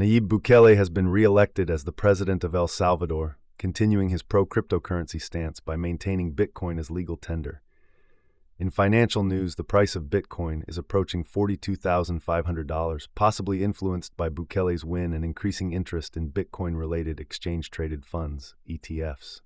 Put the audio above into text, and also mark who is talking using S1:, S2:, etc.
S1: Nayib Bukele has been re-elected as the president of El Salvador, continuing his pro-cryptocurrency stance by maintaining Bitcoin as legal tender. In financial news, the price of Bitcoin is approaching $42,500, possibly influenced by Bukele's win and increasing interest in Bitcoin related exchange traded funds, ETFs.